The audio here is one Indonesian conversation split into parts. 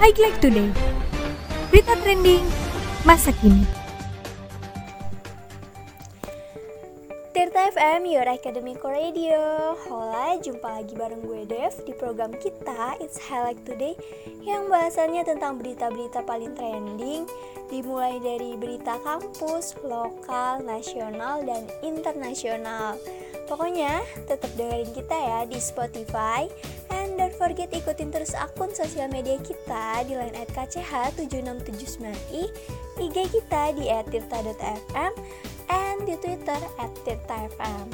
Highlight Today. Berita trending masa kini. Tirta FM, Your Academic Radio. Hola, jumpa lagi bareng gue Dev. Di program kita It's Highlight Today Yang bahasannya tentang berita-berita paling trending Dimulai dari berita kampus, lokal, nasional, dan internasional. Pokoknya tetap dengerin kita ya di Spotify forget ikutin terus akun sosial media kita di line at KCH7679i IG kita di @tirta.fm and di Twitter at @tirta_fm.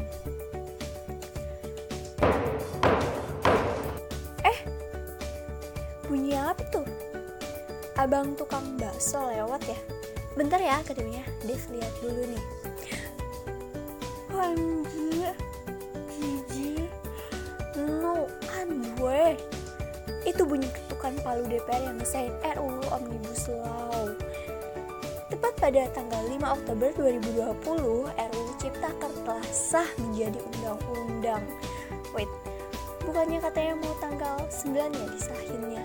Eh, bunyi apa tuh? Abang tukang bakso lewat ya? Bentar ya akademinya, Dev lihat dulu nih. Anjir, jijik. No, kan gue. Itu bunyi ketukan palu DPR yang ngesain RUU Omnibus Law. Tepat pada tanggal 5 Oktober 2020, RUU Ciptaker telah sah menjadi undang-undang. Wait, bukannya katanya mau tanggal 9 ya disahinnya?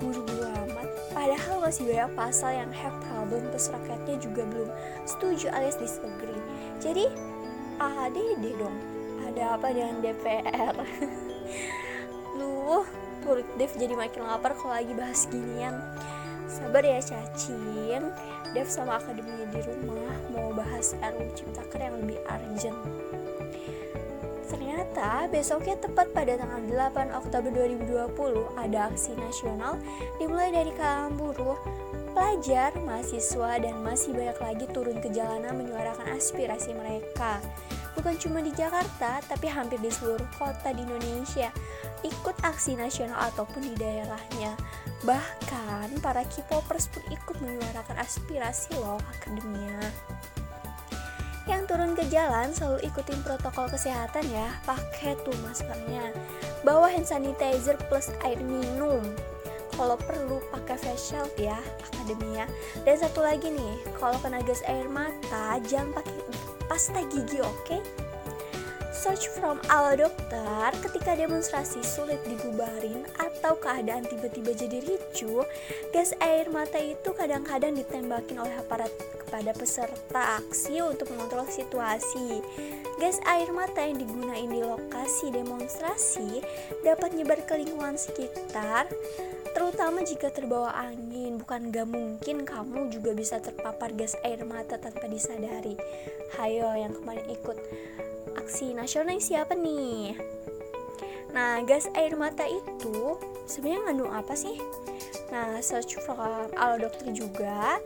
Buru-buru amat, padahal masih banyak pasal yang have problem rakyatnya juga belum setuju alias disagree. Jadi, ADD dong, ada apa dengan DPR? Luh, perut Dev jadi makin lapar kalau lagi bahas ginian. Sabar ya cacing, Dev sama akademinya di rumah mau bahas RUU Ciptaker yang lebih urgent. Ternyata besoknya tepat pada tanggal 8 Oktober 2020 ada aksi nasional dimulai dari kalangan buruh, pelajar, mahasiswa, dan masih banyak lagi turun ke jalanan menyuarakan aspirasi mereka. Bukan cuma di Jakarta, tapi hampir di seluruh kota di Indonesia ikut aksi nasional ataupun di daerahnya. Bahkan para K-popers pun ikut menyuarakan aspirasi loh akademia. Yang turun ke jalan selalu ikutin protokol kesehatan ya, pakai tuh maskernya. Bawa hand sanitizer plus air minum. Kalau perlu pakai face shield ya, akademia. Dan satu lagi nih, kalau kena gas air mata jangan pakai pasta gigi, oke? Okay? Search from ala dokter ketika demonstrasi sulit dibubarin atau keadaan tiba-tiba jadi ricu, gas air mata itu kadang-kadang ditembakin oleh aparat kepada peserta aksi untuk mengontrol situasi. Gas air mata yang digunakan di lokasi demonstrasi dapat nyebar ke lingkungan sekitar, terutama jika terbawa angin. Bukan gak mungkin kamu juga bisa terpapar gas air mata tanpa disadari. Hayo yang kemarin ikut aksi nasional siapa nih? Nah, gas air mata itu sebenarnya ngandung apa sih? Nah, search from ala dokter juga,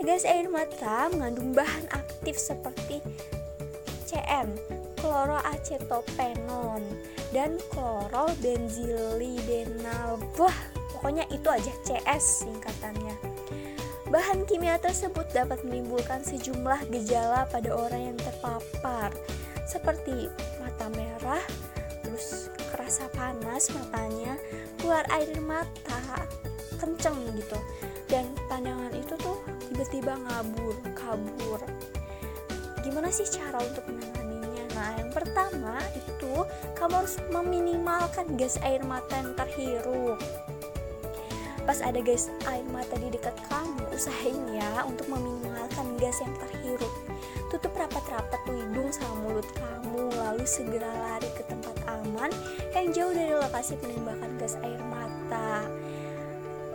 gas air mata mengandung bahan aktif seperti CN, chloroacetopenon, dan chlorobenzilidenal. Wah, pokoknya itu aja CS singkatannya. Bahan kimia tersebut dapat menimbulkan sejumlah gejala pada orang yang terpapar seperti mata merah, terus kerasa panas matanya, keluar air mata, kenceng gitu. Dan pandangan itu tuh tiba-tiba ngabur, kabur. Gimana sih cara untuk menanganinya? Nah, yang pertama itu kamu harus meminimalkan gas air mata yang terhirup. Pas ada gas air mata di dekat kamu, usahain ya untuk meminimalkan gas yang terhirup. Tutup rapat-rapat hidung sama mulut kamu lalu segera lari ke tempat aman yang jauh dari lokasi penembakan gas air mata.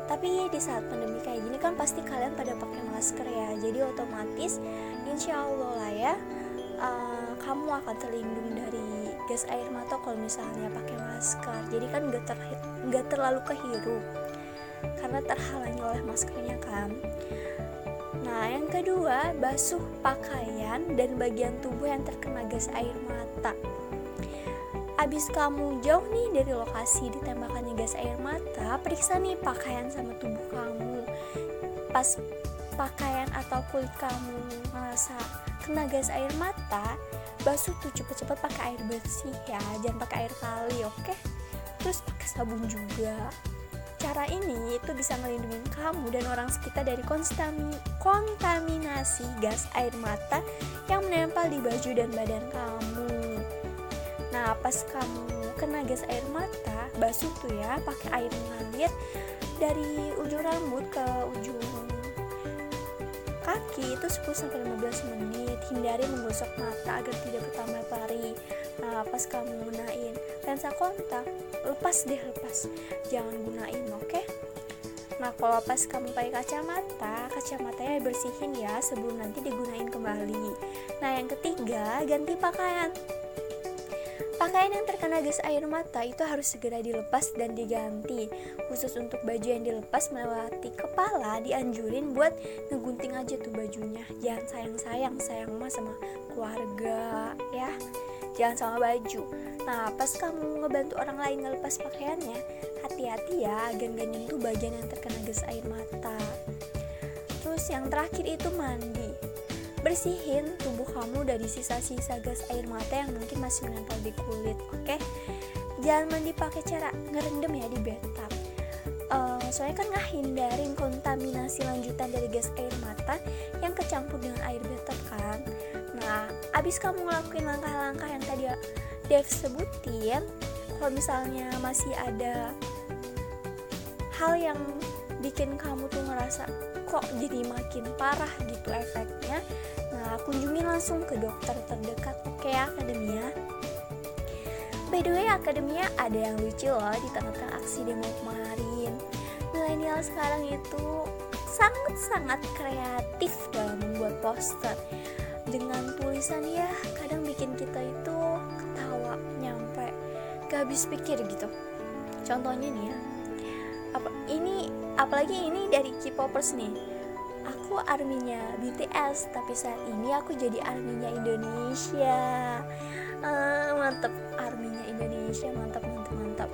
Tapi di saat pandemi kayak gini kan pasti kalian pada pakai masker ya jadi otomatis insya Allah lah ya uh, kamu akan terlindung dari gas air mata kalau misalnya pakai masker. Jadi kan gak, ter gak terlalu kehirup karena terhalangi oleh maskernya kan Nah, yang kedua, basuh pakaian dan bagian tubuh yang terkena gas air mata. Abis kamu jauh nih dari lokasi ditembakannya gas air mata, periksa nih pakaian sama tubuh kamu. Pas pakaian atau kulit kamu merasa kena gas air mata, basuh tuh cepet-cepet pakai air bersih ya, jangan pakai air kali, oke? Terus pakai sabun juga. Cara ini itu bisa melindungi kamu dan orang sekitar dari kontaminasi gas air mata yang menempel di baju dan badan kamu. Nah, pas kamu kena gas air mata basuh tuh ya pakai air mengalir dari ujung rambut ke ujung kaki itu 10-15 menit hindari menggosok mata agar tidak bertambah perih nah pas kamu gunain lensa kontak lepas deh lepas jangan gunain oke okay? Nah kalau pas kamu pakai kacamata, kacamatanya bersihin ya sebelum nanti digunain kembali. Nah yang ketiga, ganti pakaian. Pakaian yang terkena gas air mata itu harus segera dilepas dan diganti. Khusus untuk baju yang dilepas melewati kepala, dianjurin buat ngegunting aja tuh bajunya. Jangan sayang-sayang, sayang mah sama keluarga ya. Jangan sama baju. Nah, pas kamu ngebantu orang lain ngelepas pakaiannya, hati-hati ya agar gak nyentuh bagian yang terkena gas air mata. Terus yang terakhir itu mandi bersihin tubuh kamu dari sisa-sisa gas air mata yang mungkin masih menempel di kulit oke okay? jangan mandi pakai cara ngerendam ya di bathtub uh, soalnya kan ngahindarin kontaminasi lanjutan dari gas air mata yang kecampur dengan air bathtub kan nah abis kamu ngelakuin langkah-langkah yang tadi Dev sebutin kalau misalnya masih ada hal yang bikin kamu tuh ngerasa kok jadi makin parah gitu efeknya nah kunjungi langsung ke dokter terdekat kayak akademia. By the way akademia ada yang lucu loh di tengah-tengah aksi demo kemarin. Milenial sekarang itu sangat-sangat kreatif dalam membuat poster dengan tulisan ya kadang bikin kita itu ketawa nyampe gak habis pikir gitu. Contohnya nih ya apa ini apalagi ini dari K-popers nih. Aku arminya BTS tapi saat ini aku jadi arminya Indonesia. Uh, mantep arminya Indonesia mantap mantap mantap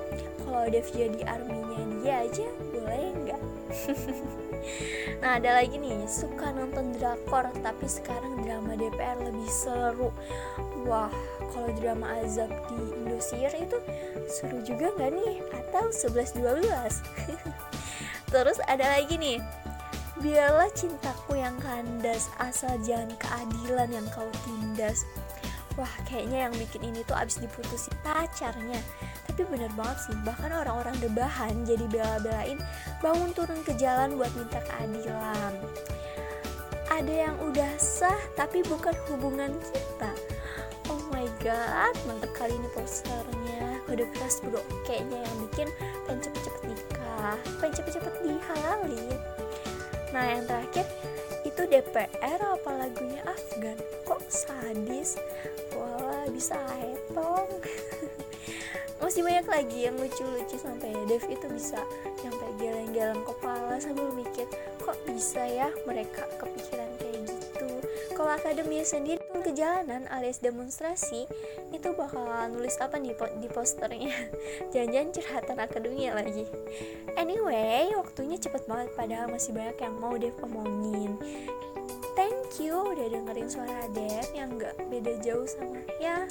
kalau Dev jadi arminya dia aja boleh nggak nah ada lagi nih suka nonton drakor tapi sekarang drama DPR lebih seru. Wah kalau drama azab di Indosiar itu seru juga nggak nih? Atau 11-12 terus ada lagi nih biarlah cintaku yang kandas asal jangan keadilan yang kau tindas. Wah kayaknya yang bikin ini tuh abis diputusin pacarnya tapi bener banget sih. Bahkan orang-orang debahan jadi bela-belain bangun turun ke jalan buat minta keadilan. Ada yang udah sah tapi bukan hubungan kita. Oh my god mantep kali ini posternya. Kode keras bro. Kayaknya yang bikin pengen cepet-cepet nikah pengen cepet-cepet dihalalin nah yang terakhir itu DPR apa lagunya Afgan? Kok sadis? Wah bisa hetong masih banyak lagi yang lucu-lucu sampai Dev itu bisa sampai geleng-geleng kepala sambil mikir kok bisa ya mereka kepikiran kayak gitu? Kalau akademi sendiri pun ke jalanan alias demonstrasi itu bakal nulis apa nih di posternya? Jangan-jangan curhatan akademi lagi. Anyway waktunya cepet banget padahal masih banyak yang mau Dev omongin. Thank you udah dengerin suara Dev yang gak beda jauh sama ya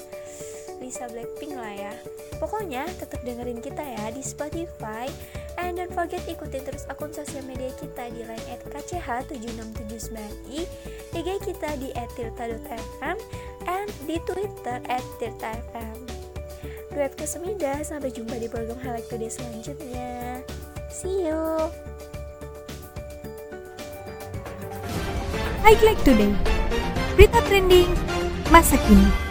Lisa Blackpink lah ya. Pokoknya tetap dengerin kita ya di Spotify. And don't forget ikutin terus akun sosial media kita di line at kch7679i IG kita di @tirta.fm and di Twitter at tirta.fm Gue Kesemida, sampai jumpa di program Highlight Today selanjutnya. See you! Highlight Today. Berita trending masa kini